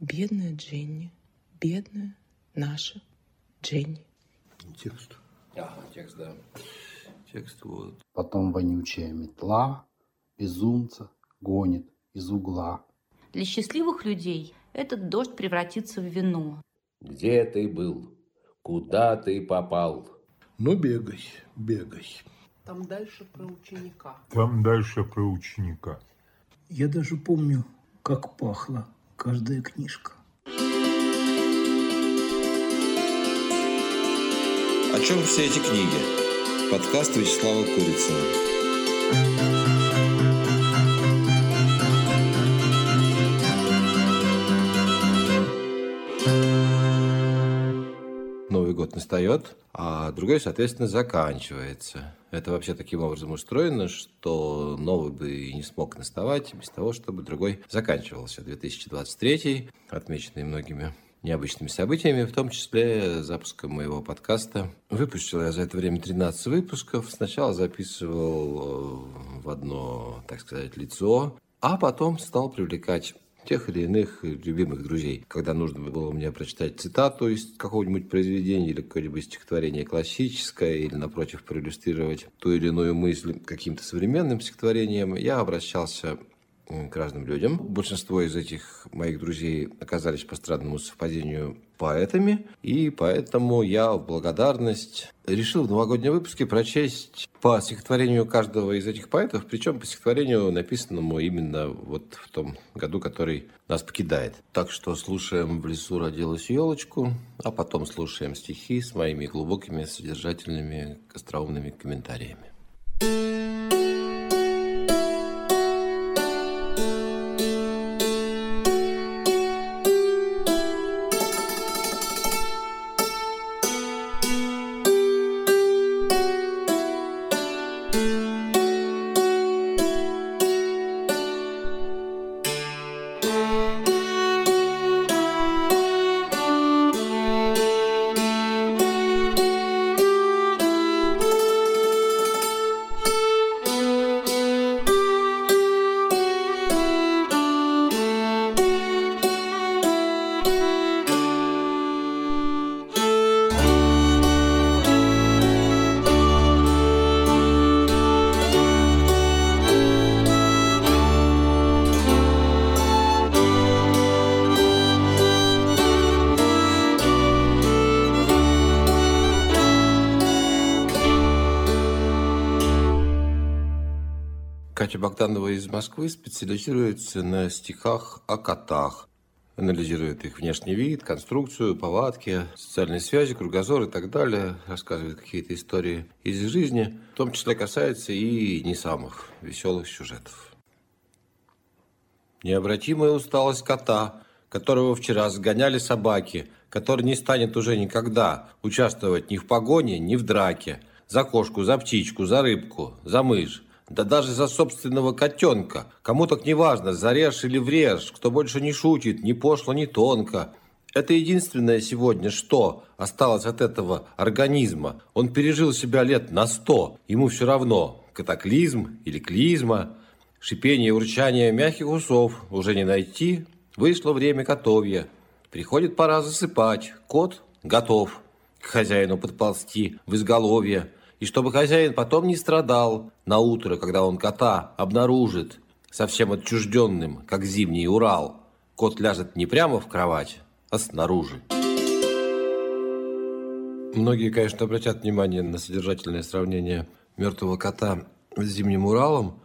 Бедная Дженни, бедная наша Дженни. Текст. А, текст, да. Текст вот. Потом вонючая метла безумца гонит из угла. Для счастливых людей этот дождь превратится в вино. Где ты был? Куда ты попал? Ну, бегай, бегай. Там дальше про ученика. Там дальше про ученика. Я даже помню, как пахла каждая книжка. О чем все эти книги? Подкаст Вячеслава Курицына. Настает, а другой, соответственно, заканчивается. Это вообще таким образом устроено, что новый бы и не смог наставать без того, чтобы другой заканчивался. 2023, отмеченный многими необычными событиями, в том числе запуском моего подкаста. Выпустил я за это время 13 выпусков. Сначала записывал э, в одно, так сказать, лицо, а потом стал привлекать тех или иных любимых друзей. Когда нужно было мне прочитать цитату из какого-нибудь произведения или какое-нибудь стихотворение классическое, или, напротив, проиллюстрировать ту или иную мысль каким-то современным стихотворением, я обращался к разным людям. Большинство из этих моих друзей оказались по странному совпадению поэтами, и поэтому я в благодарность решил в новогоднем выпуске прочесть по стихотворению каждого из этих поэтов, причем по стихотворению, написанному именно вот в том году, который нас покидает. Так что слушаем «В лесу родилась елочку», а потом слушаем стихи с моими глубокими, содержательными, остроумными комментариями. Москвы специализируется на стихах о котах. Анализирует их внешний вид, конструкцию, повадки, социальные связи, кругозор и так далее. Рассказывает какие-то истории из жизни. В том числе касается и не самых веселых сюжетов. Необратимая усталость кота, которого вчера сгоняли собаки, который не станет уже никогда участвовать ни в погоне, ни в драке. За кошку, за птичку, за рыбку, за мышь. Да даже за собственного котенка. Кому так не важно, зарежь или врежь, кто больше не шутит, ни пошло, ни тонко. Это единственное сегодня, что осталось от этого организма. Он пережил себя лет на сто. Ему все равно, катаклизм или клизма. Шипение и урчание мягких усов уже не найти. Вышло время котовья. Приходит пора засыпать. Кот готов к хозяину подползти в изголовье и чтобы хозяин потом не страдал на утро, когда он кота обнаружит совсем отчужденным, как зимний Урал. Кот ляжет не прямо в кровать, а снаружи. Многие, конечно, обратят внимание на содержательное сравнение мертвого кота с зимним Уралом,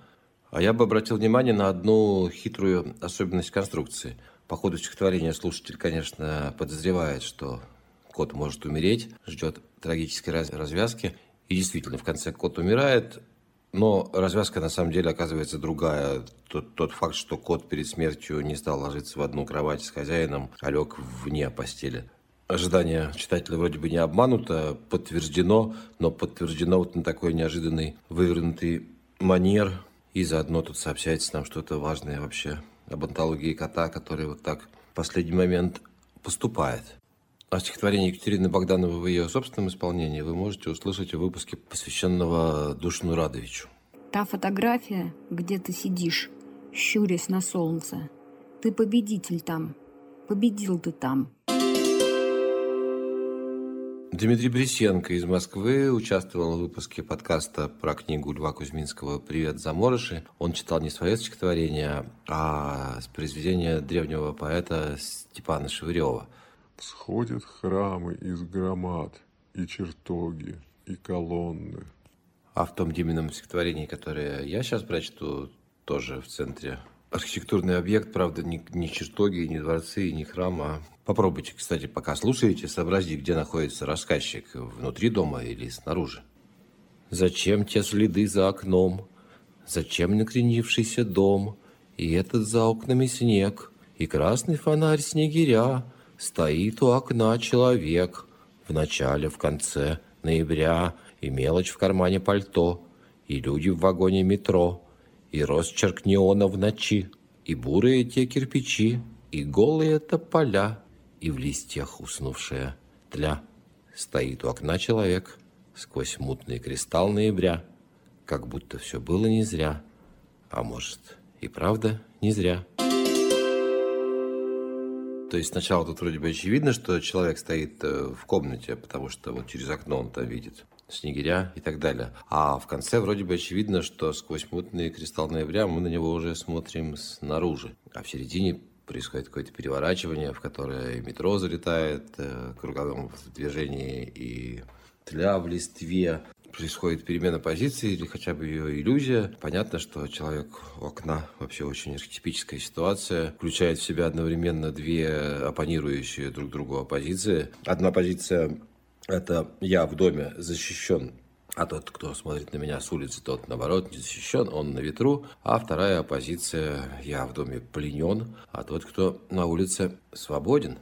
а я бы обратил внимание на одну хитрую особенность конструкции. По ходу стихотворения слушатель, конечно, подозревает, что кот может умереть, ждет трагической развязки, и действительно, в конце кот умирает, но развязка на самом деле оказывается другая. Тот, тот факт, что кот перед смертью не стал ложиться в одну кровать с хозяином, а лег вне постели. Ожидание читателя вроде бы не обмануто, подтверждено, но подтверждено вот на такой неожиданный, вывернутый манер. И заодно тут сообщается нам что-то важное вообще об антологии кота, который вот так в последний момент поступает. А стихотворение Екатерины Богдановой в ее собственном исполнении вы можете услышать в выпуске, посвященного Душину Радовичу. Та фотография, где ты сидишь, щурясь на солнце. Ты победитель там. победил ты там. Дмитрий Брисенко из Москвы участвовал в выпуске подкаста про книгу Льва Кузьминского «Привет, заморыши». Он читал не свое стихотворение, а с произведения древнего поэта Степана Шевырева. Сходят храмы из громад, и чертоги, и колонны. А в том Димином стихотворении, которое я сейчас прочту, тоже в центре архитектурный объект, правда, не, не чертоги, не дворцы, не храма. Попробуйте, кстати, пока слушаете, сообразить, где находится рассказчик, внутри дома или снаружи. Зачем те следы за окном? Зачем накренившийся дом? И этот за окнами снег, и красный фонарь снегиря. Стоит у окна человек в начале, в конце ноября, и мелочь в кармане пальто, и люди в вагоне метро — и росчерк неона в ночи, и бурые те кирпичи, и голые тополя, и в листьях уснувшая тля. Стоит у окна человек сквозь мутный кристалл ноября, как будто все было не зря, а может и правда не зря. То есть сначала тут вроде бы очевидно, что человек стоит э, в комнате, потому что вот через окно он там видит снегиря и так далее. А в конце вроде бы очевидно, что сквозь мутный кристалл ноября мы на него уже смотрим снаружи. А в середине происходит какое-то переворачивание, в которое метро залетает э, круговым движении и тля в листве. Происходит перемена позиции или хотя бы ее иллюзия. Понятно, что человек у окна вообще очень архетипическая ситуация. Включает в себя одновременно две оппонирующие друг другу оппозиции. Одна позиция это я в доме защищен а тот, кто смотрит на меня с улицы, тот, наоборот, не защищен, он на ветру. А вторая позиция – я в доме пленен, а тот, кто на улице, свободен.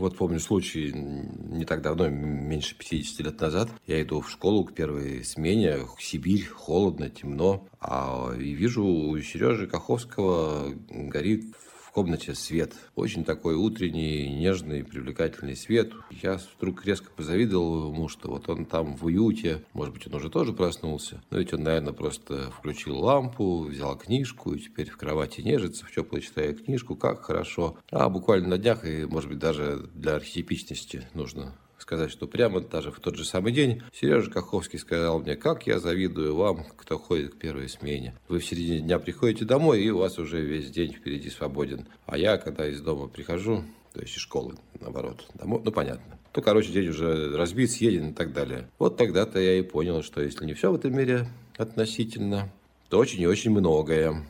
Вот помню случай не так давно, меньше 50 лет назад. Я иду в школу к первой смене, Сибирь, холодно, темно. А, и вижу у Сережи Каховского горит в комнате свет. Очень такой утренний, нежный, привлекательный свет. Я вдруг резко позавидовал ему, что вот он там в уюте. Может быть, он уже тоже проснулся. Но ведь он, наверное, просто включил лампу, взял книжку и теперь в кровати нежится, в теплой читает книжку. Как хорошо. А буквально на днях, и, может быть, даже для архетипичности нужно сказать, что прямо даже в тот же самый день Сережа Каховский сказал мне, как я завидую вам, кто ходит к первой смене. Вы в середине дня приходите домой, и у вас уже весь день впереди свободен. А я, когда из дома прихожу, то есть из школы, наоборот, домой, ну, понятно. То, короче, день уже разбит, съеден и так далее. Вот тогда-то я и понял, что если не все в этом мире относительно, то очень и очень многое.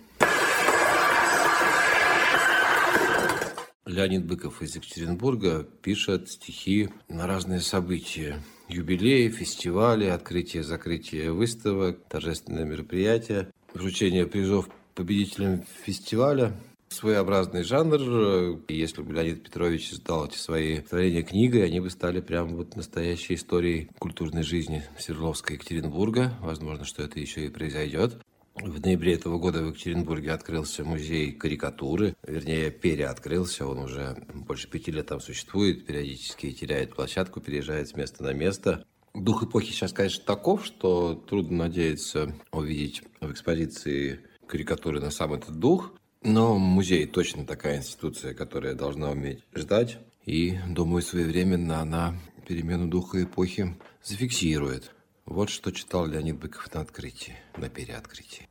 Леонид Быков из Екатеринбурга пишет стихи на разные события. Юбилеи, фестивали, открытие, закрытие выставок, торжественные мероприятия, вручение призов победителям фестиваля. Своеобразный жанр. Если бы Леонид Петрович издал эти свои творения книгой, они бы стали прям вот настоящей историей культурной жизни Свердловска и Екатеринбурга. Возможно, что это еще и произойдет. В ноябре этого года в Екатеринбурге открылся музей карикатуры, вернее, переоткрылся, он уже больше пяти лет там существует, периодически теряет площадку, переезжает с места на место. Дух эпохи сейчас, конечно, таков, что трудно надеяться увидеть в экспозиции карикатуры на сам этот дух, но музей точно такая институция, которая должна уметь ждать, и, думаю, своевременно она перемену духа эпохи зафиксирует. Вот что читал Леонид Быков на открытии, на переоткрытии.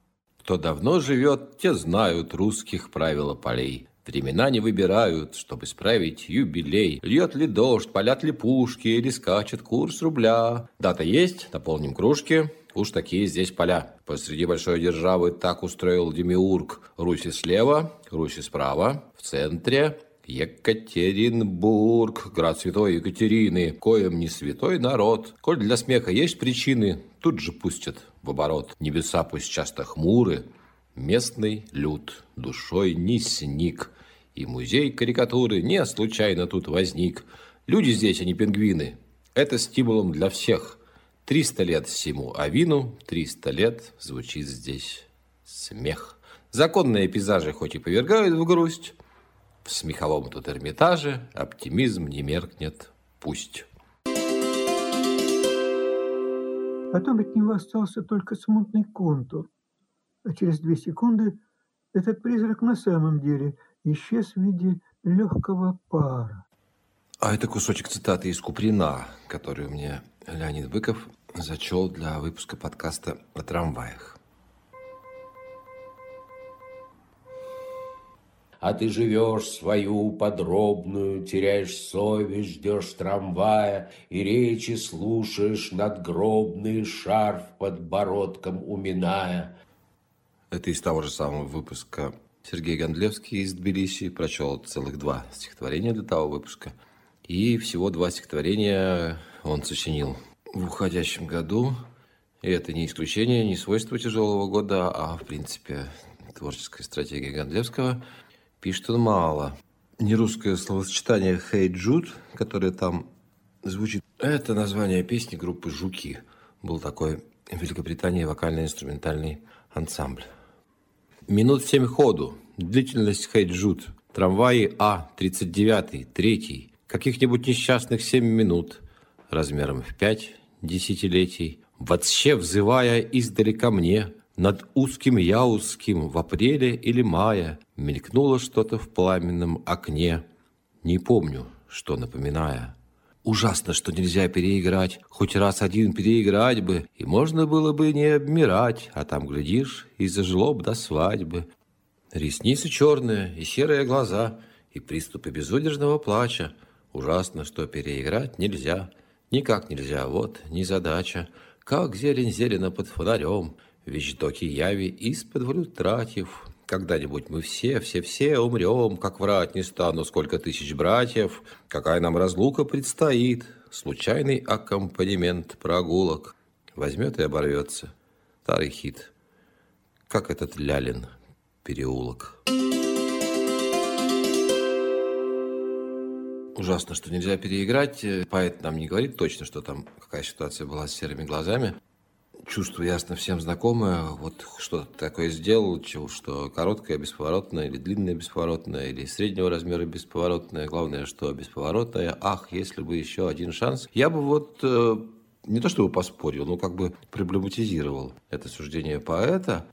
Кто давно живет, те знают русских правила полей. Времена не выбирают, чтобы справить юбилей. Льет ли дождь, палят ли пушки, или скачет курс рубля. Дата есть, наполним кружки. Уж такие здесь поля. Посреди большой державы так устроил Демиург. Руси слева, Руси справа, в центре Екатеринбург, град святой Екатерины, коем не святой народ. Коль для смеха есть причины, тут же пустят в оборот. Небеса пусть часто хмуры, местный люд душой не сник. И музей карикатуры не случайно тут возник. Люди здесь, а не пингвины. Это стимулом для всех. Триста лет всему Авину, триста лет звучит здесь смех. Законные пейзажи хоть и повергают в грусть, в смеховом тут Эрмитаже оптимизм не меркнет, пусть. Потом от него остался только смутный контур. А через две секунды этот призрак на самом деле исчез в виде легкого пара. А это кусочек цитаты из Куприна, которую мне Леонид Быков зачел для выпуска подкаста о трамваях. А ты живешь свою подробную, теряешь совесть, ждешь трамвая, И речи слушаешь надгробный шарф подбородком уминая. Это из того же самого выпуска Сергей Гондлевский из Тбилиси прочел целых два стихотворения для того выпуска. И всего два стихотворения он сочинил в уходящем году. И это не исключение, не свойство тяжелого года, а, в принципе, творческая стратегия Гондлевского – Пишет он мало. Нерусское словосочетание «Хей Джуд», которое там звучит, это название песни группы «Жуки». Был такой в Великобритании вокально-инструментальный ансамбль. Минут семь ходу. Длительность «Хей Джуд». Трамваи А-39, третий. Каких-нибудь несчастных семь минут. Размером в пять десятилетий. Вообще взывая издалека мне – над узким Яузским в апреле или мае Мелькнуло что-то в пламенном окне. Не помню, что напоминая. Ужасно, что нельзя переиграть. Хоть раз один переиграть бы, и можно было бы не обмирать, а там, глядишь, и зажило б до свадьбы. Ресницы черные и серые глаза, и приступы безудержного плача. Ужасно, что переиграть нельзя. Никак нельзя, вот, незадача. Как зелень зелена под фонарем — вещдоки яви исподволь тратив. Когда-нибудь мы все, все-все умрем, как врать не стану, сколько тысяч братьев, какая нам разлука предстоит, случайный аккомпанемент прогулок. Возьмет и оборвется. Старый хит. Как этот Лялин переулок. Ужасно, что нельзя переиграть. Поэт нам не говорит точно, что там какая ситуация была с серыми глазами чувство ясно всем знакомое. Вот что такое сделал, что короткое бесповоротное, или длинное бесповоротное, или среднего размера бесповоротное. Главное, что бесповоротное. Ах, если бы еще один шанс. Я бы вот э, не то чтобы поспорил, но как бы проблематизировал это суждение поэта.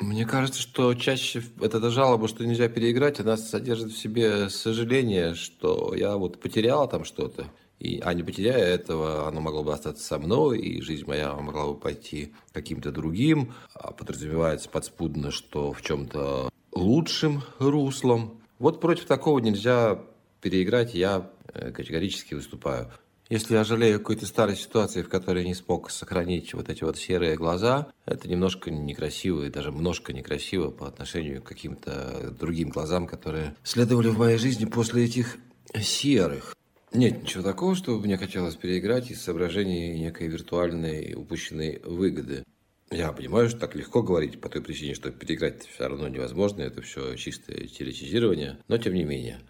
Мне кажется, что чаще эта жалоба, что нельзя переиграть, она содержит в себе сожаление, что я вот потерял там что-то. И, а не потеряя этого, оно могло бы остаться со мной, и жизнь моя могла бы пойти каким-то другим. А подразумевается подспудно, что в чем-то лучшим руслом. Вот против такого нельзя переиграть, я э, категорически выступаю. Если я жалею какой-то старой ситуации, в которой не смог сохранить вот эти вот серые глаза, это немножко некрасиво и даже немножко некрасиво по отношению к каким-то другим глазам, которые следовали в моей жизни после этих серых. Нет ничего такого, что мне хотелось переиграть из соображений некой виртуальной упущенной выгоды. Я понимаю, что так легко говорить по той причине, что переиграть все равно невозможно, это все чистое теоретизирование, но тем не менее.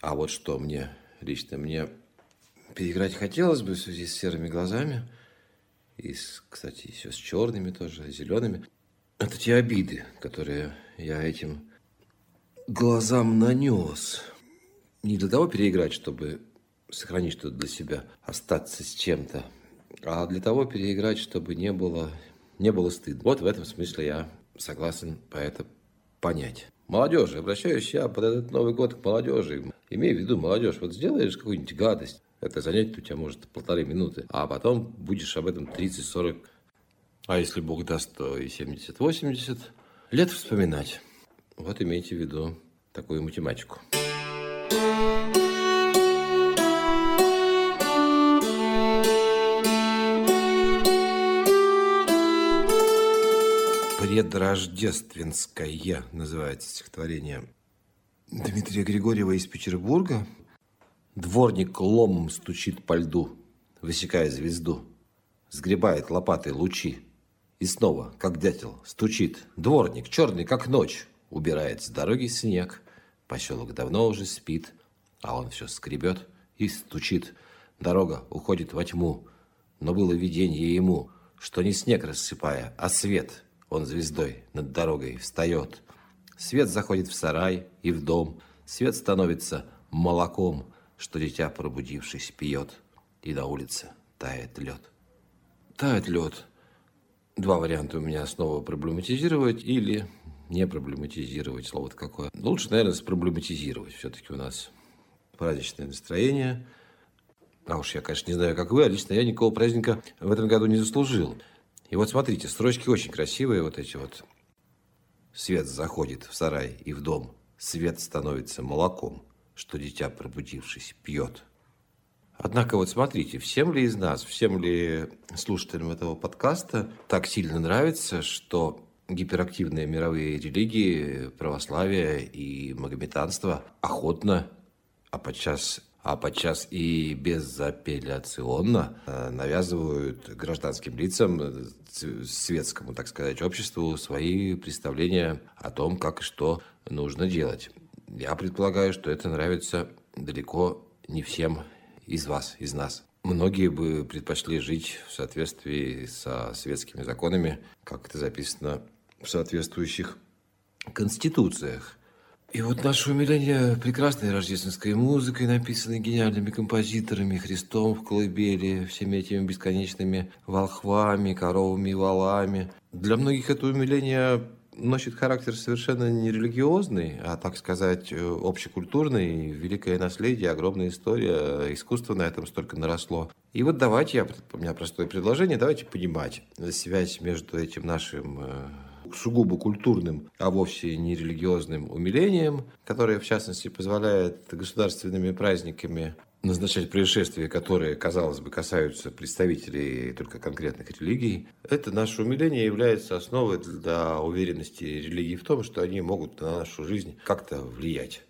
А вот что мне, лично мне переиграть хотелось бы в связи с серыми глазами, и, с, кстати, все с черными тоже, зелеными, это те обиды, которые я этим глазам нанес. Не для того переиграть, чтобы сохранить что-то для себя, остаться с чем-то, а для того переиграть, чтобы не было, не было стыдно. Вот в этом смысле я согласен по это понять. Молодежи, обращаюсь я под этот Новый год к молодежи. Имей в виду, молодежь, вот сделаешь какую-нибудь гадость, это занятие у тебя может полторы минуты, а потом будешь об этом 30-40, а если Бог даст, то и 70-80 лет вспоминать. Вот имейте в виду такую математику. «Предрождественское» называется стихотворение Дмитрия Григорьева из Петербурга. Дворник ломом стучит по льду, высекая звезду, сгребает лопатой лучи. И снова, как дятел, стучит. Дворник, черный, как ночь, убирает с дороги снег. Поселок давно уже спит, а он все скребет и стучит. Дорога уходит во тьму, но было видение ему, что не снег рассыпая, а свет – он звездой над дорогой встает. Свет заходит в сарай и в дом. Свет становится молоком, что дитя, пробудившись, пьет. И на улице тает лед. Тает лед. Два варианта у меня снова проблематизировать или не проблематизировать. Слово-то какое. Лучше, наверное, спроблематизировать. Все-таки у нас праздничное настроение. А уж я, конечно, не знаю, как вы, а лично я никакого праздника в этом году не заслужил. И вот смотрите, строчки очень красивые, вот эти вот. Свет заходит в сарай и в дом. Свет становится молоком, что дитя, пробудившись, пьет. Однако вот смотрите, всем ли из нас, всем ли слушателям этого подкаста так сильно нравится, что гиперактивные мировые религии, православие и магометанство охотно, а подчас а подчас и безапелляционно э, навязывают гражданским лицам, э, светскому, так сказать, обществу свои представления о том, как и что нужно делать. Я предполагаю, что это нравится далеко не всем из вас, из нас. Многие бы предпочли жить в соответствии со светскими законами, как это записано в соответствующих конституциях – и вот наше умиление прекрасной рождественской музыкой, написанной гениальными композиторами, Христом в колыбели, всеми этими бесконечными волхвами, коровами и валами. Для многих это умиление носит характер совершенно не религиозный, а, так сказать, общекультурный, великое наследие, огромная история, искусство на этом столько наросло. И вот давайте, я, у меня простое предложение, давайте понимать связь между этим нашим э, сугубо культурным, а вовсе не религиозным умилением, которое, в частности, позволяет государственными праздниками назначать происшествия, которые, казалось бы, касаются представителей только конкретных религий, это наше умиление является основой для уверенности религии в том, что они могут на нашу жизнь как-то влиять.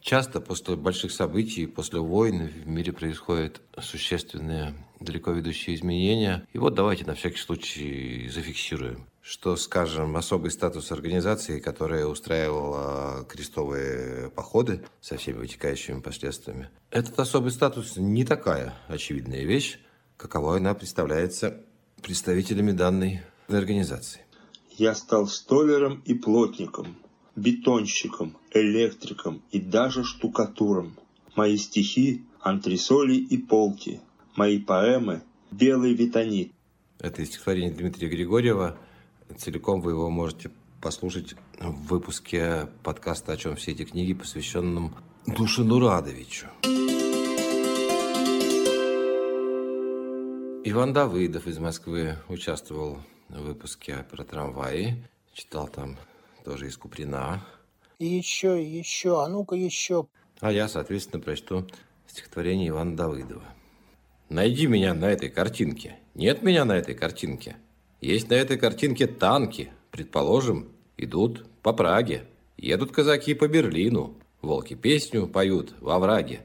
Часто после больших событий, после войн в мире происходят существенные далеко ведущие изменения. И вот давайте на всякий случай зафиксируем что, скажем, особый статус организации, которая устраивала крестовые походы со всеми вытекающими последствиями, этот особый статус не такая очевидная вещь, каковой она представляется представителями данной организации. Я стал столером и плотником, бетонщиком, электриком и даже штукатуром. Мои стихи – антресоли и полки, мои поэмы – белый витонит. Это стихотворение Дмитрия Григорьева – Целиком вы его можете послушать в выпуске подкаста «О чем все эти книги», посвященном Душину Радовичу. Иван Давыдов из Москвы участвовал в выпуске про трамваи. Читал там тоже из Куприна. И еще, и еще, а ну-ка еще. А я, соответственно, прочту стихотворение Ивана Давыдова. «Найди меня на этой картинке. Нет меня на этой картинке. Есть на этой картинке танки, предположим, идут по Праге. Едут казаки по Берлину. Волки песню поют во враге.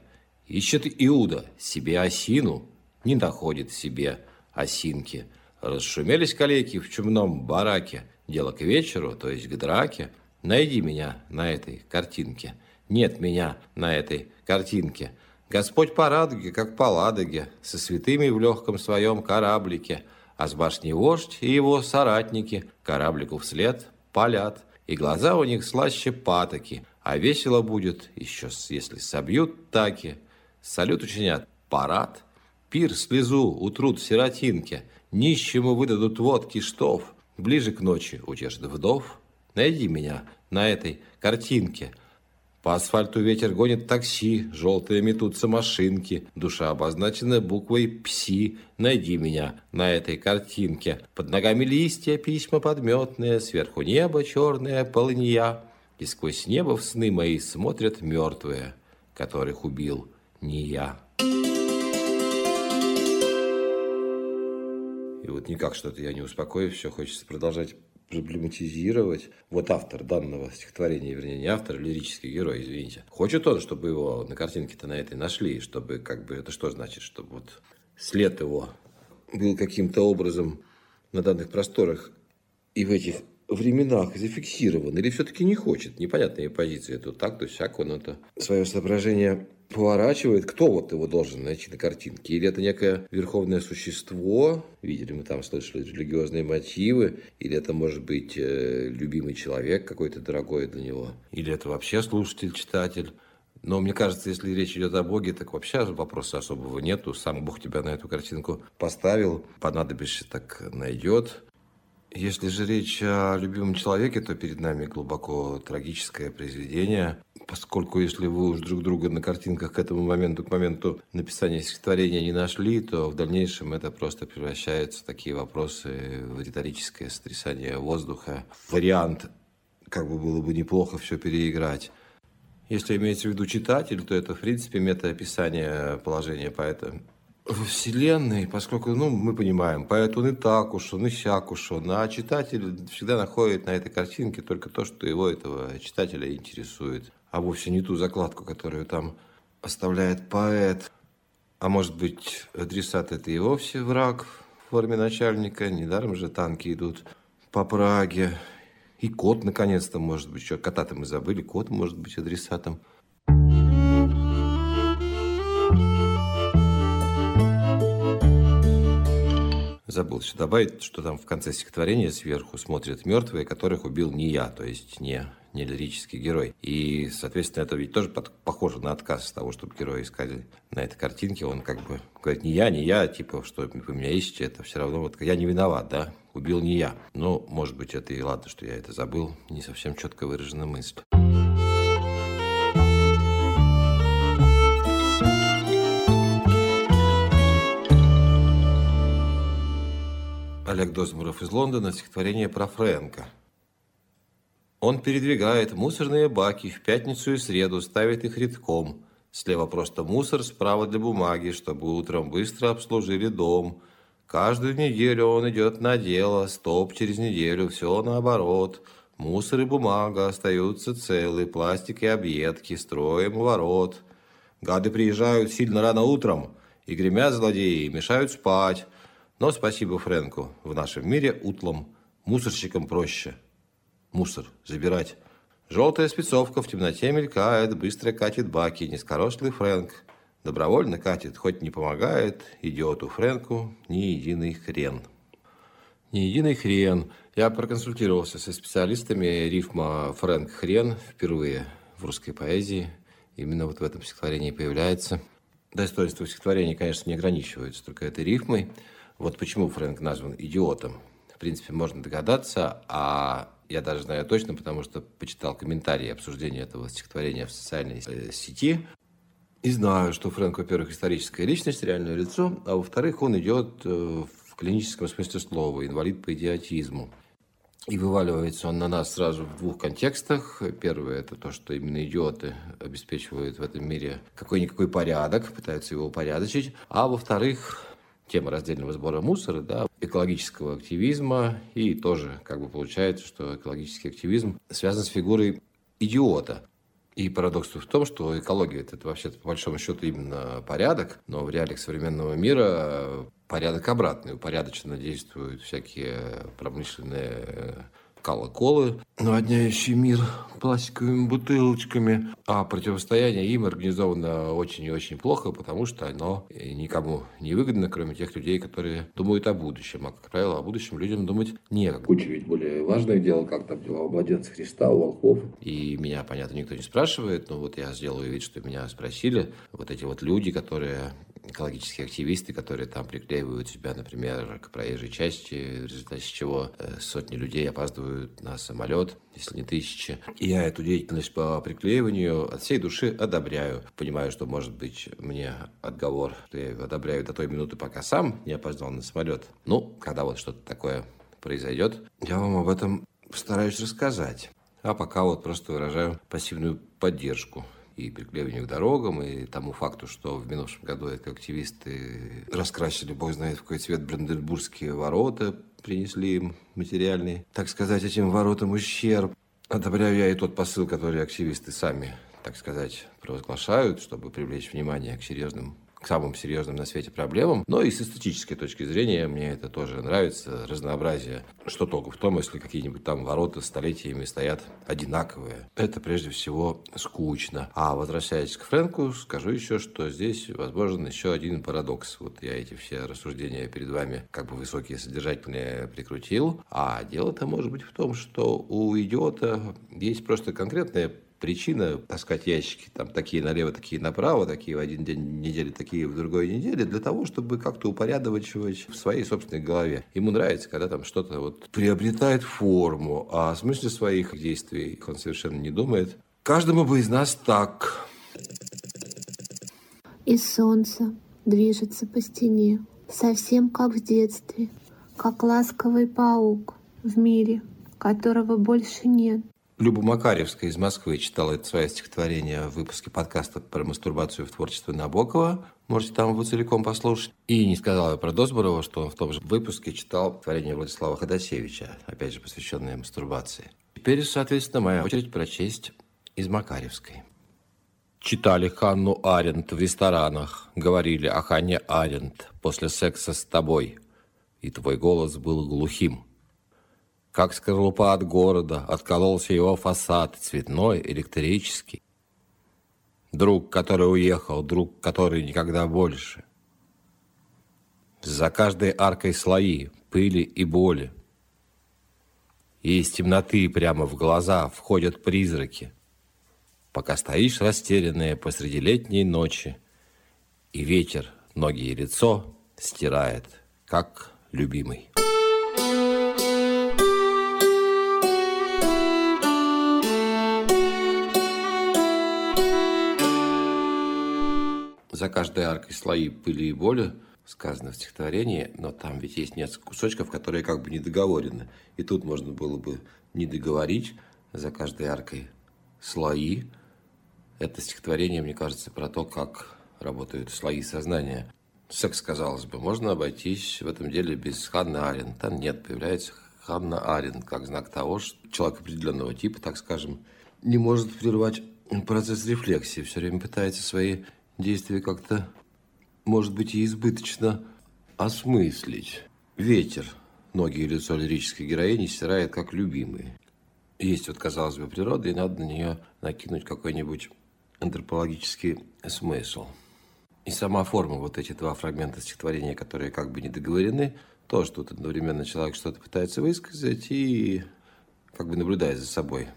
Ищет Иуда себе осину, не находит себе осинки. Расшумелись калеки в чумном бараке. Дело к вечеру, то есть к драке. Найди меня на этой картинке. Нет меня на этой картинке. Господь по радуге, как по ладоге, со святыми в легком своем кораблике – а с башни вождь и его соратники кораблику вслед палят, и глаза у них слаще патоки, а весело будет еще, если собьют таки. Салют учинят парад, пир слезу утрут сиротинке, нищему выдадут водки штоф, ближе к ночи утешит вдов. Найди меня на этой картинке – по асфальту ветер гонит такси, желтые метутся машинки, душа обозначена буквой «Пси». Найди меня на этой картинке. Под ногами листья, письма подметные, сверху небо черное полынья. И сквозь небо в сны мои смотрят мертвые, которых убил не я. И вот никак что-то я не успокоюсь, все хочется продолжать проблематизировать. Вот автор данного стихотворения, вернее, не автор, а лирический герой, извините. Хочет он, чтобы его на картинке-то на этой нашли, чтобы как бы, это что значит, чтобы вот след его был каким-то образом на данных просторах и в этих временах зафиксирован, или все-таки не хочет. Непонятная позиция. То так, то всяк он это свое соображение поворачивает, кто вот его должен найти на картинке. Или это некое верховное существо, видели мы там, слышали религиозные мотивы, или это может быть э, любимый человек какой-то дорогой для него, или это вообще слушатель, читатель. Но мне кажется, если речь идет о Боге, так вообще вопроса особого нету. Сам Бог тебя на эту картинку поставил, понадобишься, так найдет. Если же речь о любимом человеке, то перед нами глубоко трагическое произведение, поскольку если вы уж друг друга на картинках к этому моменту, к моменту написания стихотворения не нашли, то в дальнейшем это просто превращается в такие вопросы в риторическое сотрясание воздуха. Вариант, как бы было бы неплохо все переиграть. Если имеется в виду читатель, то это, в принципе, метаописание положения поэта Вселенной, поскольку, ну, мы понимаем, поэт он и так уж, он и сяк уж, он, а читатель всегда находит на этой картинке только то, что его, этого читателя, интересует, а вовсе не ту закладку, которую там оставляет поэт. А может быть, адресат это и вовсе враг в форме начальника, недаром же танки идут по Праге. И кот, наконец-то, может быть, что кота-то мы забыли, кот может быть адресатом. Забыл еще добавить, что там в конце стихотворения сверху смотрят мертвые, которых убил не я, то есть не, не лирический герой. И, соответственно, это ведь тоже под, похоже на отказ того, чтобы герои искали на этой картинке. Он как бы говорит, не я, не я, типа, что вы меня ищете, это все равно, вот я не виноват, да, убил не я. Но, может быть, это и ладно, что я это забыл, не совсем четко выражена мысль. Олег Дозмуров из Лондона, стихотворение про Фрэнка. Он передвигает мусорные баки в пятницу и среду, ставит их редком. Слева просто мусор, справа для бумаги, чтобы утром быстро обслужили дом. Каждую неделю он идет на дело, стоп через неделю, все наоборот. Мусор и бумага остаются целы, пластик и объедки, строим ворот. Гады приезжают сильно рано утром и гремят злодеи, мешают спать. Но спасибо Фрэнку, в нашем мире утлом мусорщикам проще. Мусор забирать. Желтая спецовка в темноте мелькает, быстро катит баки, низкорослый Фрэнк. Добровольно катит, хоть не помогает, идиоту Фрэнку ни единый хрен. Ни единый хрен. Я проконсультировался со специалистами рифма Фрэнк хрен впервые в русской поэзии. Именно вот в этом стихотворении появляется. Достоинства стихотворения, конечно, не ограничиваются только этой рифмой. Вот почему Фрэнк назван идиотом. В принципе, можно догадаться, а я даже знаю точно, потому что почитал комментарии обсуждения этого стихотворения в социальной э, сети. И знаю, что Фрэнк, во-первых, историческая личность, реальное лицо, а во-вторых, он идет э, в клиническом смысле слова, инвалид по идиотизму. И вываливается он на нас сразу в двух контекстах. Первое – это то, что именно идиоты обеспечивают в этом мире какой-никакой порядок, пытаются его упорядочить. А во-вторых, тема раздельного сбора мусора, да, экологического активизма, и тоже как бы получается, что экологический активизм связан с фигурой идиота. И парадокс в том, что экология это, это вообще по большому счету именно порядок, но в реалиях современного мира порядок обратный. Упорядоченно действуют всякие промышленные колоколы, наводняющие мир пластиковыми бутылочками. А противостояние им организовано очень и очень плохо, потому что оно никому не выгодно, кроме тех людей, которые думают о будущем. А, как правило, о будущем людям думать некогда. Куча ведь более важное дело, как там дела у младенца Христа, у волхвов. И меня, понятно, никто не спрашивает, но вот я сделаю вид, что меня спросили. Вот эти вот люди, которые экологические активисты, которые там приклеивают себя, например, к проезжей части, в результате чего э, сотни людей опаздывают на самолет, если не тысячи. И я эту деятельность по приклеиванию от всей души одобряю. Понимаю, что, может быть, мне отговор, что я одобряю до той минуты, пока сам не опоздал на самолет. Ну, когда вот что-то такое произойдет, я вам об этом постараюсь рассказать. А пока вот просто выражаю пассивную поддержку и приклеиванию к дорогам, и тому факту, что в минувшем году активисты раскрасили, бог знает в какой цвет, Бранденбургские ворота, принесли им материальный, так сказать, этим воротам ущерб. Одобряю я и тот посыл, который активисты сами, так сказать, провозглашают, чтобы привлечь внимание к серьезным к самым серьезным на свете проблемам. Но и с эстетической точки зрения мне это тоже нравится, разнообразие. Что толку в том, если какие-нибудь там ворота столетиями стоят одинаковые. Это прежде всего скучно. А возвращаясь к Фрэнку, скажу еще, что здесь возможен еще один парадокс. Вот я эти все рассуждения перед вами как бы высокие содержательные прикрутил. А дело-то может быть в том, что у идиота есть просто конкретная причина таскать ящики, там такие налево, такие направо, такие в один день недели, такие в другой неделе, для того, чтобы как-то упорядочивать в своей собственной голове. Ему нравится, когда там что-то вот приобретает форму, а о смысле своих действий он совершенно не думает. Каждому бы из нас так. И солнце движется по стене, совсем как в детстве, как ласковый паук в мире, которого больше нет. Люба Макаревская из Москвы читала это свое стихотворение в выпуске подкаста про мастурбацию в творчестве Набокова. Можете там его целиком послушать. И не сказала про Досборова, что он в том же выпуске читал творение Владислава Ходосевича, опять же, посвященное мастурбации. Теперь, соответственно, моя очередь прочесть из Макаревской. Читали Ханну Аренд в ресторанах, говорили о Ханне Аренд после секса с тобой, и твой голос был глухим. Как скорлупа от города, откололся его фасад, цветной, электрический. Друг, который уехал, друг, который никогда больше. За каждой аркой слои, пыли и боли. И из темноты прямо в глаза входят призраки – пока стоишь растерянная посреди летней ночи, и ветер ноги и лицо стирает, как любимый. За каждой аркой слои пыли и боли сказано в стихотворении, но там ведь есть несколько кусочков, которые как бы не договорены. И тут можно было бы не договорить за каждой аркой слои, это стихотворение, мне кажется, про то, как работают слои сознания. Секс, казалось бы, можно обойтись в этом деле без Ханны Арен. Там нет, появляется Ханна Арен, как знак того, что человек определенного типа, так скажем, не может прервать процесс рефлексии, все время пытается свои действия как-то, может быть, и избыточно осмыслить. Ветер, ноги и лицо лирической героини стирает как любимый. Есть вот, казалось бы, природа, и надо на нее накинуть какой-нибудь антропологический смысл. И сама форма, вот эти два фрагмента стихотворения, которые как бы не договорены, тоже тут одновременно человек что-то пытается высказать и как бы наблюдает за собой,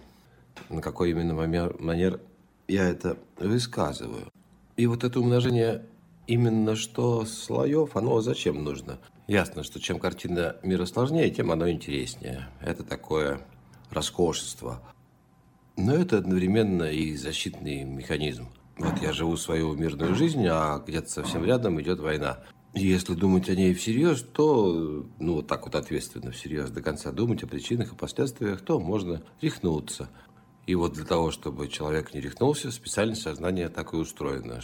на какой именно манер я это высказываю. И вот это умножение именно что слоев, оно зачем нужно? Ясно, что чем картина мира сложнее, тем оно интереснее. Это такое роскошество. Но это одновременно и защитный механизм. Вот я живу свою мирную жизнь, а где-то совсем рядом идет война. Если думать о ней всерьез, то, ну, вот так вот ответственно всерьез до конца думать о причинах и последствиях, то можно рехнуться. И вот для того, чтобы человек не рехнулся, специальное сознание так и устроено,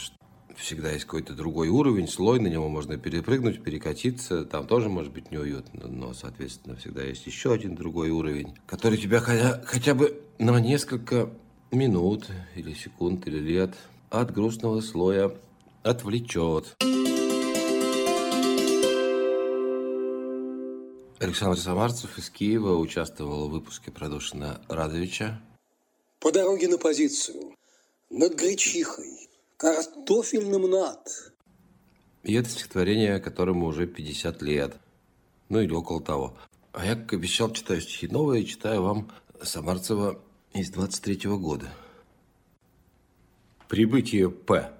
всегда есть какой-то другой уровень, слой, на него можно перепрыгнуть, перекатиться, там тоже может быть неуютно, но, соответственно, всегда есть еще один другой уровень, который тебя хотя, хотя бы на несколько минут или секунд или лет от грустного слоя отвлечет. Александр Самарцев из Киева участвовал в выпуске Продушина Радовича. По дороге на позицию, над гречихой, картофельным над. И это стихотворение, которому уже 50 лет. Ну или около того. А я, как обещал, читаю стихи новые, читаю вам Самарцева из 23 -го года. Прибытие П.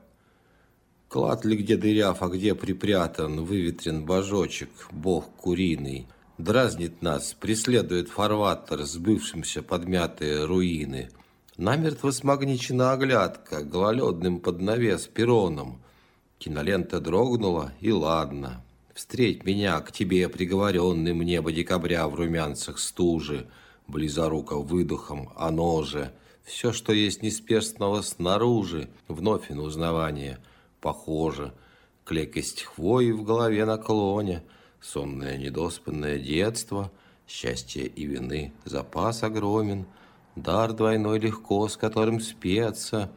Клад ли где дыряв, а где припрятан, выветрен божочек, бог куриный. Дразнит нас, преследует фарватер, сбывшимся подмятые руины – Намертво смагничена оглядка, гололедным под навес пероном. Кинолента дрогнула, и ладно. Встреть меня к тебе, приговоренным небо декабря в румянцах стужи, близоруко выдохом, оно же. Все, что есть неспешного снаружи, вновь и на узнавание. Похоже, клекость хвои в голове наклоне, сонное недоспанное детство, счастье и вины, запас огромен — Дар двойной легко, с которым спеться,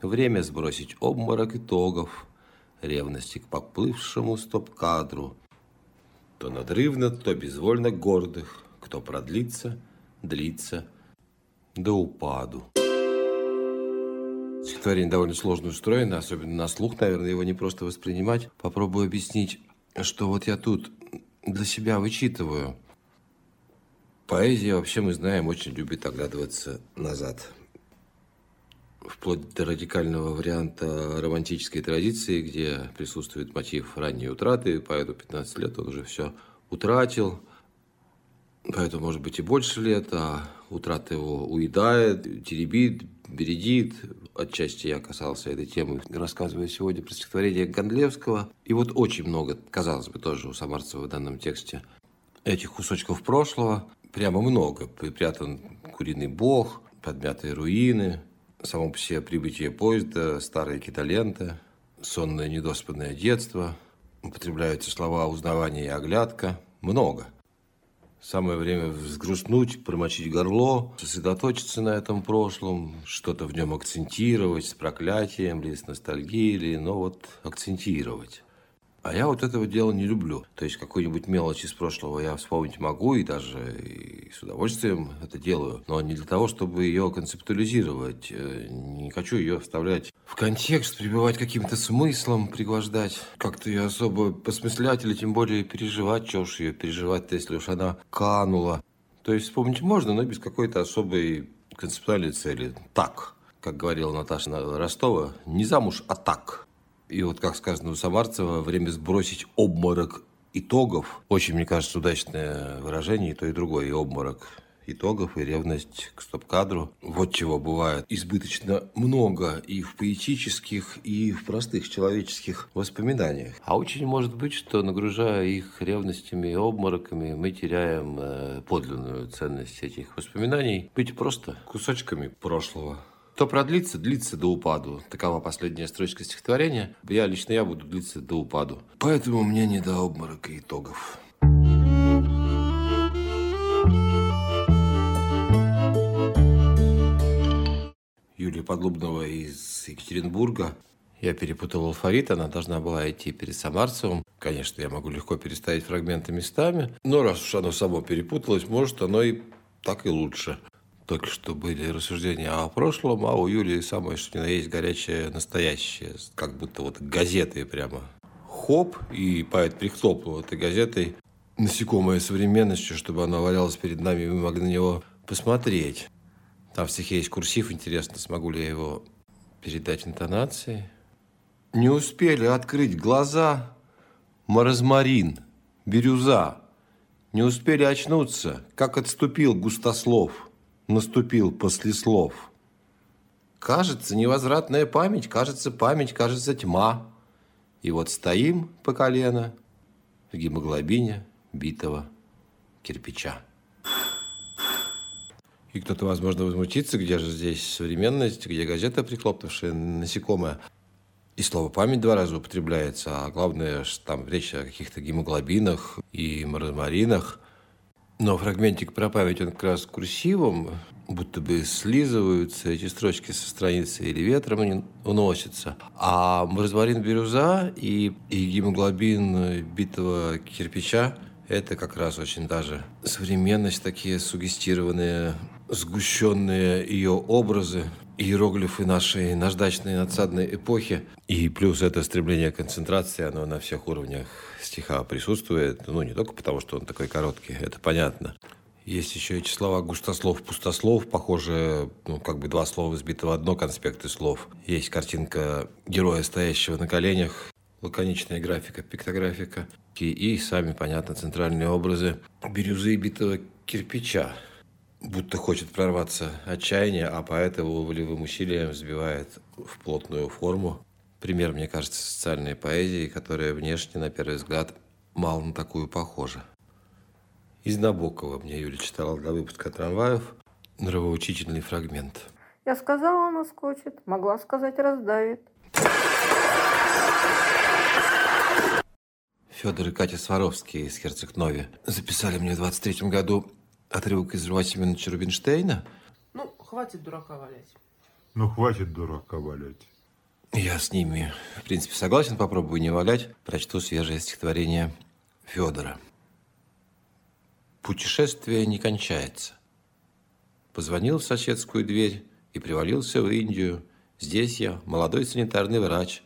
Время сбросить обморок итогов, Ревности к поплывшему стоп-кадру. То надрывно, то безвольно гордых, Кто продлится, длится до упаду. Стихотворение довольно сложно устроено, особенно на слух, наверное, его не просто воспринимать. Попробую объяснить, что вот я тут для себя вычитываю – Поэзия, вообще мы знаем, очень любит оглядываться назад. вплоть до радикального варианта романтической традиции, где присутствует мотив ранней утраты. Поэту 15 лет он уже все утратил. Поэтому, может быть, и больше лет, а утрата его уедает, теребит, бередит. Отчасти я касался этой темы, рассказывая сегодня про стихотворение Гондлевского. И вот очень много, казалось бы, тоже у Самарцева в данном тексте этих кусочков прошлого. Прямо много. Припрятан куриный бог, подмятые руины, само по себе прибытие поезда, старые киталенты, сонное недоспанное детство. Употребляются слова узнавания и оглядка. Много. Самое время взгрустнуть, промочить горло, сосредоточиться на этом прошлом, что-то в нем акцентировать с проклятием или с ностальгией, или, но вот акцентировать. А я вот этого дела не люблю. То есть какую-нибудь мелочь из прошлого я вспомнить могу и даже и с удовольствием это делаю. Но не для того, чтобы ее концептуализировать. Э, не хочу ее вставлять в контекст, прибывать каким-то смыслом, пригвождать. Как-то ее особо посмыслять или тем более переживать. Чего уж ее переживать-то, если уж она канула. То есть вспомнить можно, но без какой-то особой концептуальной цели. Так, как говорила Наташа Ростова, не замуж, а так. И вот, как сказано у Самарцева, время сбросить обморок итогов. Очень, мне кажется, удачное выражение, и то, и другое, и обморок итогов, и ревность к стоп-кадру. Вот чего бывает избыточно много и в поэтических, и в простых человеческих воспоминаниях. А очень может быть, что нагружая их ревностями и обмороками, мы теряем э, подлинную ценность этих воспоминаний, быть просто кусочками прошлого. То продлится, длится до упаду. Такова последняя строчка стихотворения. Я лично я буду длиться до упаду. Поэтому мне не до обморока итогов. Юлия Подлубного из Екатеринбурга. Я перепутал алфавит, она должна была идти перед Самарцевым. Конечно, я могу легко переставить фрагменты местами, но раз уж оно само перепуталось, может, оно и так и лучше. Только что были рассуждения о прошлом, а у Юлии самое что ни на есть горячее настоящее. Как будто вот газеты прямо. Хоп, и поэт прихлопнул этой газетой насекомое современностью, чтобы оно валялось перед нами, и мы могли на него посмотреть. Там в стихе есть курсив, интересно, смогу ли я его передать интонацией. Не успели открыть глаза, маразмарин, бирюза. Не успели очнуться, как отступил густослов – наступил после слов. Кажется, невозвратная память, кажется, память, кажется, тьма. И вот стоим по колено в гемоглобине битого кирпича. И кто-то, возможно, возмутится, где же здесь современность, где газета, прихлопнувшая насекомое. И слово «память» два раза употребляется, а главное, что там речь о каких-то гемоглобинах и маразмаринах. Но фрагментик про память, он как раз курсивом, будто бы слизываются эти строчки со страницы или ветром они уносятся. А розмарин бирюза и, и гемоглобин битого кирпича – это как раз очень даже современность, такие сугестированные, сгущенные ее образы, иероглифы нашей наждачной надсадной эпохи. И плюс это стремление к концентрации, оно на всех уровнях стиха присутствует. Ну, не только потому, что он такой короткий, это понятно. Есть еще эти слова густослов, пустослов, похоже, ну, как бы два слова сбиты в одно, конспекты слов. Есть картинка героя, стоящего на коленях, лаконичная графика, пиктографика. И, и сами, понятно, центральные образы бирюзы битого кирпича. Будто хочет прорваться отчаяние, а поэт его волевым усилием взбивает в плотную форму. Пример, мне кажется, социальной поэзии, которая внешне, на первый взгляд, мало на такую похожа. Из Набокова мне Юля читала для выпуска трамваев нравоучительный фрагмент. Я сказала, она скочит. Могла сказать, раздавит. Федор и Катя Сваровские из Херцег-Нови записали мне в 23 году отрывок из Жива Семеновича Рубинштейна. Ну, хватит дурака валять. Ну, хватит дурака валять. Я с ними, в принципе, согласен, попробую не валять. Прочту свежее стихотворение Федора. Путешествие не кончается. Позвонил в соседскую дверь и привалился в Индию. Здесь я, молодой санитарный врач.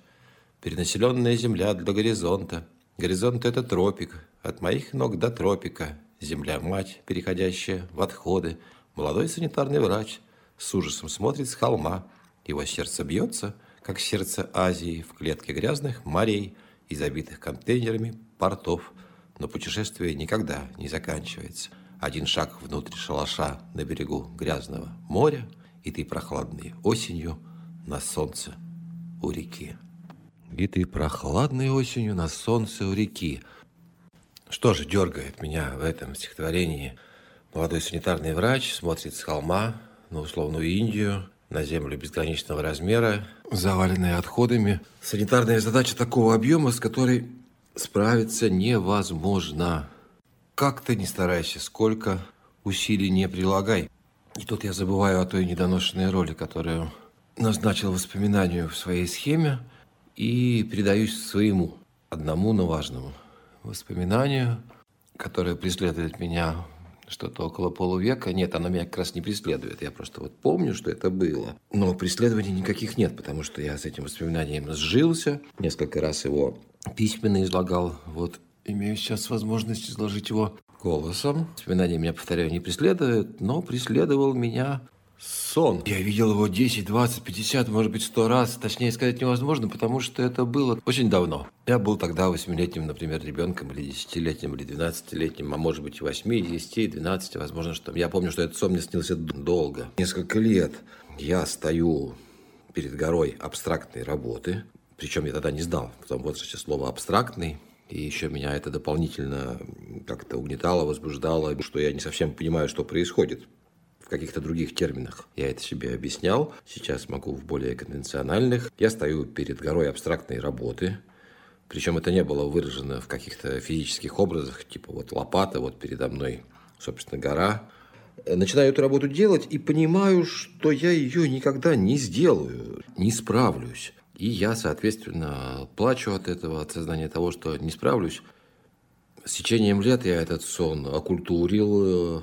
Перенаселенная земля для горизонта. Горизонт – это тропик. От моих ног до тропика. Земля-мать, переходящая в отходы. Молодой санитарный врач с ужасом смотрит с холма. Его сердце бьется, как сердце Азии, в клетке грязных морей и забитых контейнерами портов. Но путешествие никогда не заканчивается. Один шаг внутрь шалаша на берегу грязного моря, и ты прохладной осенью на солнце у реки. И ты прохладной осенью на солнце у реки. Что же дергает меня в этом стихотворении? Молодой санитарный врач смотрит с холма на условную Индию, на землю безграничного размера, заваленные отходами. Санитарная задача такого объема, с которой справиться невозможно. Как ты не старайся, сколько усилий не прилагай. И тут я забываю о той недоношенной роли, которую назначил воспоминанию в своей схеме и передаюсь своему, одному, но важному воспоминанию, которое преследует меня что-то около полувека. Нет, оно меня как раз не преследует. Я просто вот помню, что это было. Но преследований никаких нет, потому что я с этим воспоминанием сжился. Несколько раз его письменно излагал. Вот имею сейчас возможность изложить его голосом. Воспоминания меня, повторяю, не преследуют, но преследовал меня сон. Я видел его 10, 20, 50, может быть, 100 раз. Точнее сказать невозможно, потому что это было очень давно. Я был тогда восьмилетним, например, ребенком, или десятилетним, или двенадцатилетним, а может быть, восьми, десяти, двенадцати, возможно, что... Я помню, что этот сон мне снился долго. Несколько лет я стою перед горой абстрактной работы, причем я тогда не знал в том возрасте слово «абстрактный», и еще меня это дополнительно как-то угнетало, возбуждало, что я не совсем понимаю, что происходит в каких-то других терминах. Я это себе объяснял, сейчас могу в более конвенциональных. Я стою перед горой абстрактной работы, причем это не было выражено в каких-то физических образах, типа вот лопата, вот передо мной, собственно, гора. Начинаю эту работу делать и понимаю, что я ее никогда не сделаю, не справлюсь. И я, соответственно, плачу от этого, от сознания того, что не справлюсь. С течением лет я этот сон окультурил,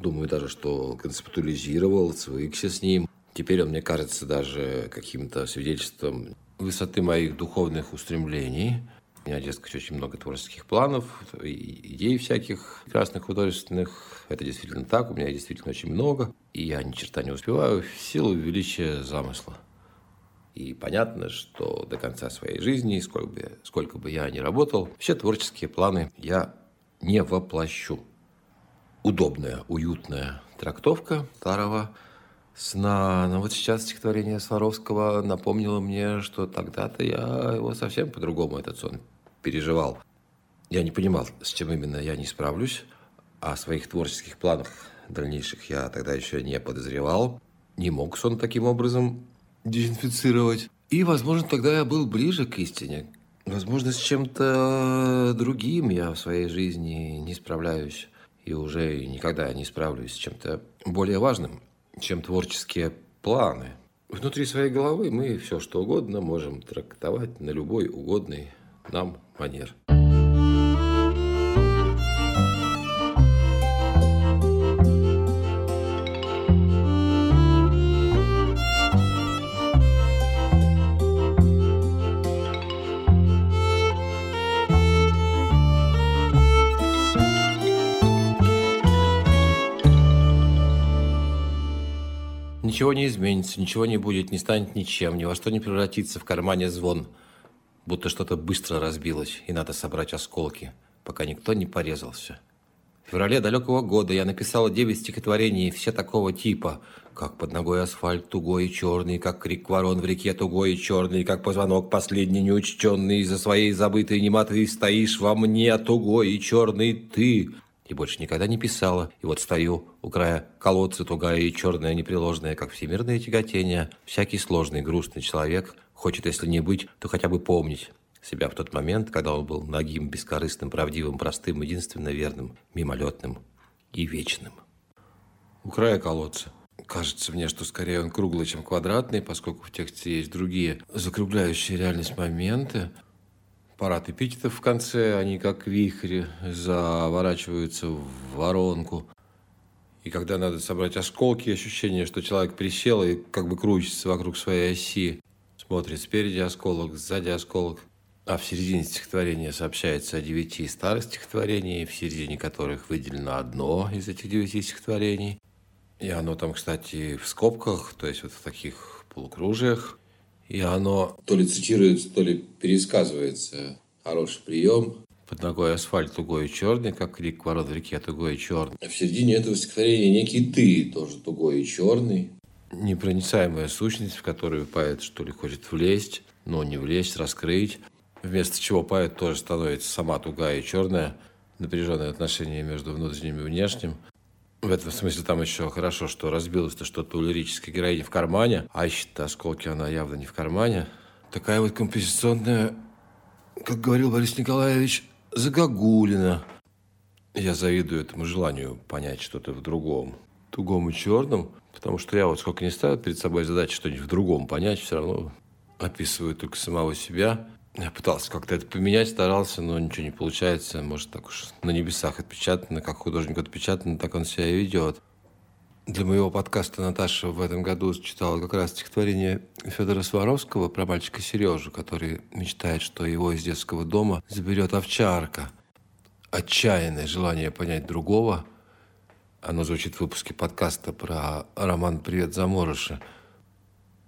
Думаю даже, что концептуализировал, свыкся с ним. Теперь он мне кажется даже каким-то свидетельством высоты моих духовных устремлений. У меня, дескать, очень много творческих планов, идей всяких прекрасных художественных. Это действительно так, у меня действительно очень много. И я ни черта не успеваю в силу величия замысла. И понятно, что до конца своей жизни, сколько бы, сколько бы я ни работал, все творческие планы я не воплощу удобная, уютная трактовка старого сна. Но вот сейчас стихотворение Сваровского напомнило мне, что тогда-то я его совсем по-другому, этот сон, переживал. Я не понимал, с чем именно я не справлюсь, а о своих творческих планах дальнейших я тогда еще не подозревал. Не мог сон таким образом дезинфицировать. И, возможно, тогда я был ближе к истине. Возможно, с чем-то другим я в своей жизни не справляюсь и уже никогда не справлюсь с чем-то более важным, чем творческие планы. Внутри своей головы мы все что угодно можем трактовать на любой угодный нам манер. Ничего не изменится, ничего не будет, не станет ничем, ни во что не превратится в кармане звон, будто что-то быстро разбилось, и надо собрать осколки, пока никто не порезался. В феврале далекого года я написала девять стихотворений, все такого типа, как под ногой асфальт тугой и черный, как крик ворон в реке тугой и черный, как позвонок последний неучтенный, за своей забытой нематой стоишь во мне тугой и черный ты и больше никогда не писала. И вот стою у края колодца, тугая и черная, непреложная, как всемирное тяготение. Всякий сложный, грустный человек хочет, если не быть, то хотя бы помнить себя в тот момент, когда он был нагим, бескорыстным, правдивым, простым, единственно верным, мимолетным и вечным. У края колодца. Кажется мне, что скорее он круглый, чем квадратный, поскольку в тексте есть другие закругляющие реальность моменты – парад эпитетов в конце, они как вихри заворачиваются в воронку. И когда надо собрать осколки, ощущение, что человек присел и как бы крутится вокруг своей оси. Смотрит спереди осколок, сзади осколок. А в середине стихотворения сообщается о девяти старых стихотворений, в середине которых выделено одно из этих девяти стихотворений. И оно там, кстати, в скобках, то есть вот в таких полукружиях, и оно то ли цитируется, то ли пересказывается. Хороший прием. Под ногой асфальт тугой и черный, как крик ворот в реке тугой и черный. А в середине этого стихотворения некий ты, тоже тугой и черный. Непроницаемая сущность, в которую поэт что ли хочет влезть, но не влезть, раскрыть. Вместо чего поэт тоже становится сама тугая и черная, напряженное отношение между внутренним и внешним. В этом смысле там еще хорошо, что разбилось-то что-то у лирической героини в кармане, а ищет осколки она явно не в кармане. Такая вот композиционная, как говорил Борис Николаевич, загогулина. Я завидую этому желанию понять что-то в другом, тугом и черном, потому что я вот сколько не ставил перед собой задачу что-нибудь в другом понять, все равно описываю только самого себя. Я пытался как-то это поменять, старался, но ничего не получается. Может, так уж на небесах отпечатано, как художник отпечатано, так он себя и ведет. Для моего подкаста Наташа в этом году читала как раз стихотворение Федора Сваровского про мальчика Сережу, который мечтает, что его из детского дома заберет овчарка. Отчаянное желание понять другого. Оно звучит в выпуске подкаста про роман «Привет, заморыши».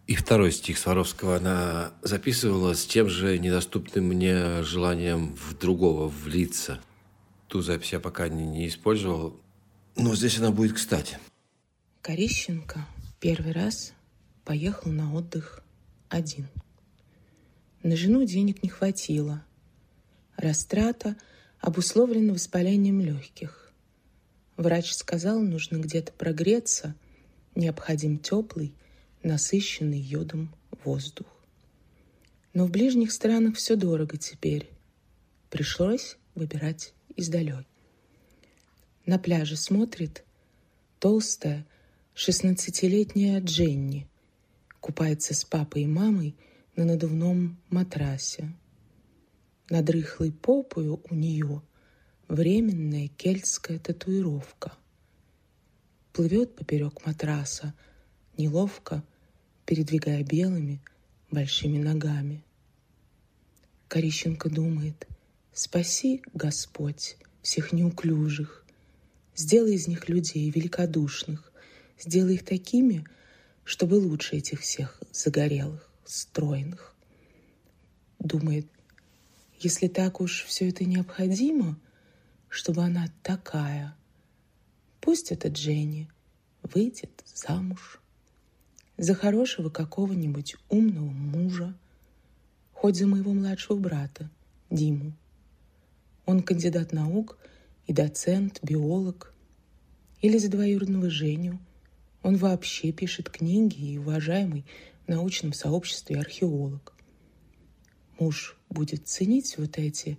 И второй стих Сваровского она записывала с тем же недоступным мне желанием в другого влиться. Ту запись я пока не, не использовал, но здесь она будет кстати. Корещенко первый раз поехал на отдых один. На жену денег не хватило. Растрата обусловлена воспалением легких. Врач сказал, нужно где-то прогреться, необходим теплый, насыщенный йодом воздух. Но в ближних странах все дорого теперь. Пришлось выбирать издалек. На пляже смотрит толстая шестнадцатилетняя Дженни. Купается с папой и мамой на надувном матрасе. Над рыхлой попою у нее временная кельтская татуировка. Плывет поперек матраса, неловко передвигая белыми большими ногами. Корищенко думает, спаси, Господь, всех неуклюжих, сделай из них людей великодушных, сделай их такими, чтобы лучше этих всех загорелых, стройных. Думает, если так уж все это необходимо, чтобы она такая, пусть эта Дженни выйдет замуж за хорошего какого-нибудь умного мужа, хоть за моего младшего брата, Диму. Он кандидат наук и доцент, биолог. Или за двоюродного Женю. Он вообще пишет книги и уважаемый в научном сообществе археолог. Муж будет ценить вот эти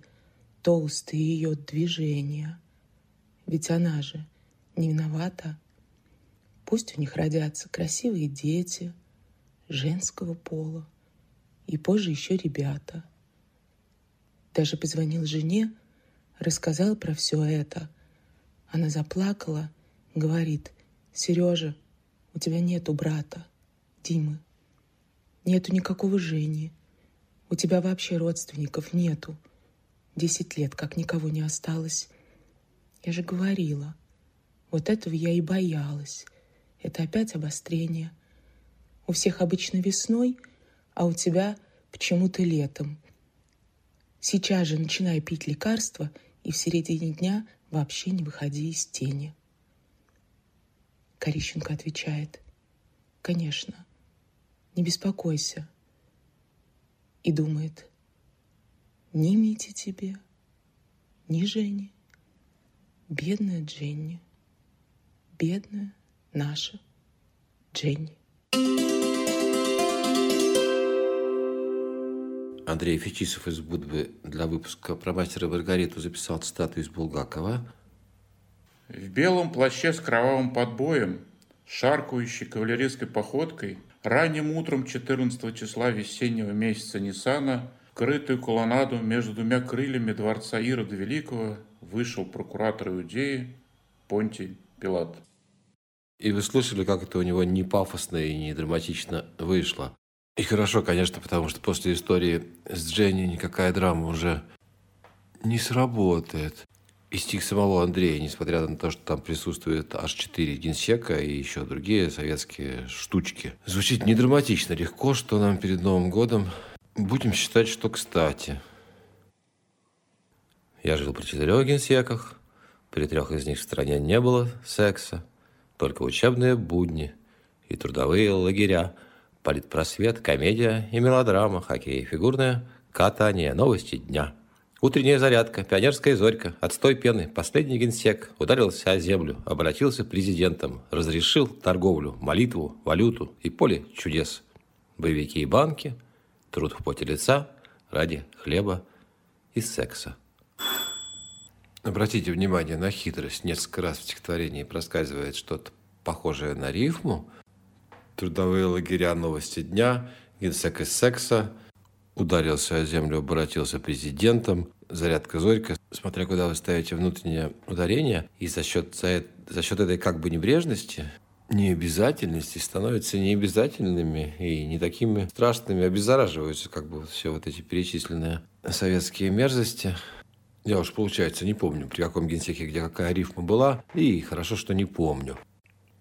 толстые ее движения. Ведь она же не виновата. Пусть у них родятся красивые дети женского пола и позже еще ребята. Даже позвонил жене, рассказал про все это. Она заплакала, говорит, Сережа, у тебя нету брата, Димы. Нету никакого Жени. У тебя вообще родственников нету. Десять лет, как никого не осталось. Я же говорила. Вот этого я и боялась. Это опять обострение. У всех обычно весной, а у тебя почему-то летом. Сейчас же начинай пить лекарства и в середине дня вообще не выходи из тени. Корищенко отвечает. Конечно, не беспокойся. И думает, ни Мити тебе, ни Жени. Бедная Дженни, бедная наша Дженни. Андрей Фетисов из Будвы для выпуска про мастера Маргариту записал цитату из Булгакова. В белом плаще с кровавым подбоем, шаркающей кавалерийской походкой, ранним утром 14 числа весеннего месяца Ниссана, крытую колоннаду между двумя крыльями дворца Ирода Великого, вышел прокуратор Иудеи Понтий Пилат. И вы слышали, как это у него не пафосно и не драматично вышло. И хорошо, конечно, потому что после истории с Дженни никакая драма уже не сработает. И стих самого Андрея, несмотря на то, что там присутствует аж четыре генсека и еще другие советские штучки. Звучит не драматично легко, что нам перед Новым годом. Будем считать, что кстати. Я жил при четырех генсеках. При трех из них в стране не было секса. Только учебные будни и трудовые лагеря, политпросвет, комедия и мелодрама, хоккей, фигурное катание, новости дня – Утренняя зарядка, пионерская зорька, отстой пены, последний генсек ударился о землю, обратился президентом, разрешил торговлю, молитву, валюту и поле чудес. Боевики и банки, труд в поте лица ради хлеба и секса. Обратите внимание на хитрость. Несколько раз в стихотворении проскальзывает что-то похожее на рифму. Трудовые лагеря, новости дня, генсек из секса – ударился о землю, обратился президентом. Зарядка Зорька, смотря куда вы ставите внутреннее ударение, и за счет, за, за счет этой как бы небрежности, необязательности становятся необязательными и не такими страшными, обеззараживаются как бы все вот эти перечисленные советские мерзости. Я уж, получается, не помню, при каком генсеке, где какая рифма была, и хорошо, что не помню.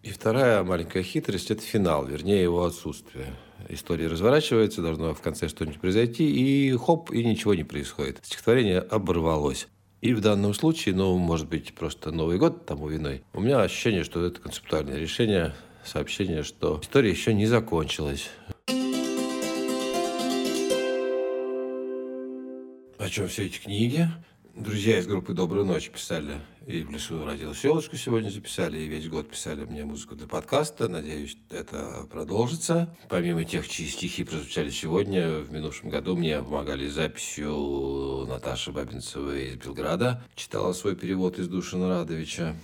И вторая маленькая хитрость – это финал, вернее, его отсутствие история разворачивается, должно в конце что-нибудь произойти, и хоп, и ничего не происходит. Стихотворение оборвалось. И в данном случае, ну, может быть, просто Новый год тому виной, у меня ощущение, что это концептуальное решение, сообщение, что история еще не закончилась. О чем все эти книги? Друзья из группы «Доброй ночи» писали, и в лесу родилась елочка сегодня записали, и весь год писали мне музыку для подкаста. Надеюсь, это продолжится. Помимо тех, чьи стихи прозвучали сегодня, в минувшем году мне помогали с записью Наташа Бабинцева из Белграда. Читала свой перевод из Душина Радовича.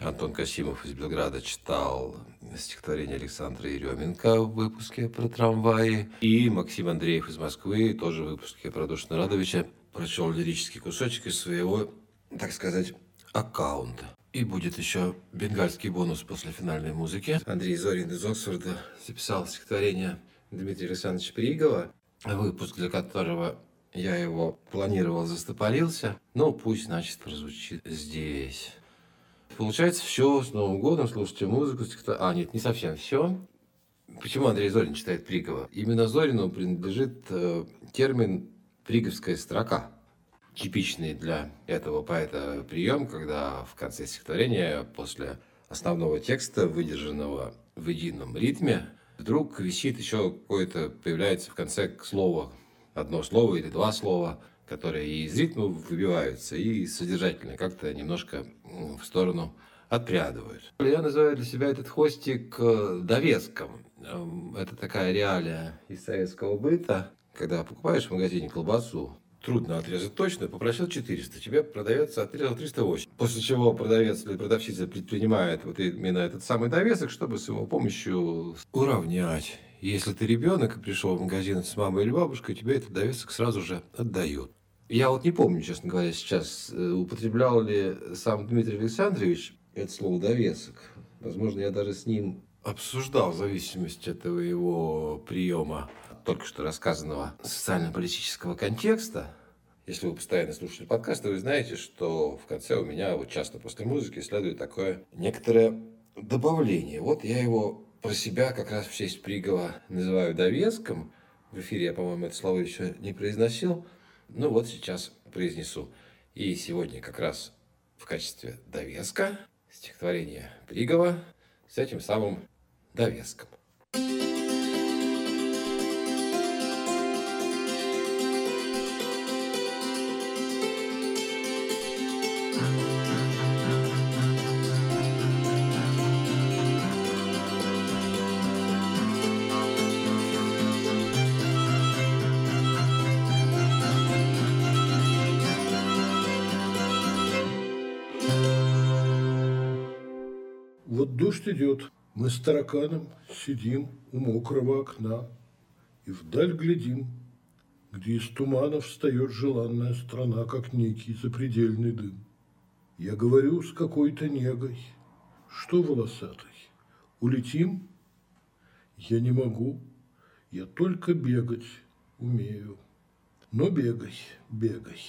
Антон Касимов из Белграда читал стихотворение Александра Еременко в выпуске про трамваи. И Максим Андреев из Москвы, тоже в выпуске про Душина Радовича, прочел лирический кусочек из своего, так сказать, аккаунта. И будет еще бенгальский бонус после финальной музыки. Андрей Зорин из Оксфорда записал стихотворение Дмитрия Александровича Пригова, выпуск для которого я его планировал, застопорился. Ну, пусть, значит, прозвучит здесь. Получается, все с Новым годом, слушайте музыку, стихотворение. А, нет, не совсем все. Почему Андрей Зорин читает Пригова? Именно Зорину принадлежит э, термин приговская строка. Типичный для этого поэта прием, когда в конце стихотворения, после основного текста, выдержанного в едином ритме, вдруг висит еще какое-то, появляется в конце слово, одно слово или два слова, которые и из ритма выбиваются, и содержательно как-то немножко в сторону отпрядывают. Я называю для себя этот хвостик э, довеском. Эм, это такая реалия из советского быта, когда покупаешь в магазине колбасу, трудно отрезать точно, попросил 400, тебе продавец отрезал 308. После чего продавец или продавщица предпринимает вот именно этот самый довесок, чтобы с его помощью уравнять. Если ты ребенок и пришел в магазин с мамой или бабушкой, тебе этот довесок сразу же отдают. Я вот не помню, честно говоря, сейчас, э, употреблял ли сам Дмитрий Александрович это слово «довесок». Возможно, я даже с ним обсуждал зависимость этого его приема только что рассказанного социально-политического контекста, если вы постоянно слушали подкасты, вы знаете, что в конце у меня вот часто после музыки следует такое некоторое добавление. Вот я его про себя как раз в честь Пригова называю довеском. В эфире я, по-моему, это слово еще не произносил. Ну вот сейчас произнесу. И сегодня как раз в качестве довеска стихотворение Пригова с этим самым довеском. Вот дождь идет, мы с тараканом сидим у мокрого окна и вдаль глядим, где из тумана встает желанная страна, как некий запредельный дым. Я говорю с какой-то негой, что волосатый, улетим? Я не могу, я только бегать умею. Но бегай, бегай.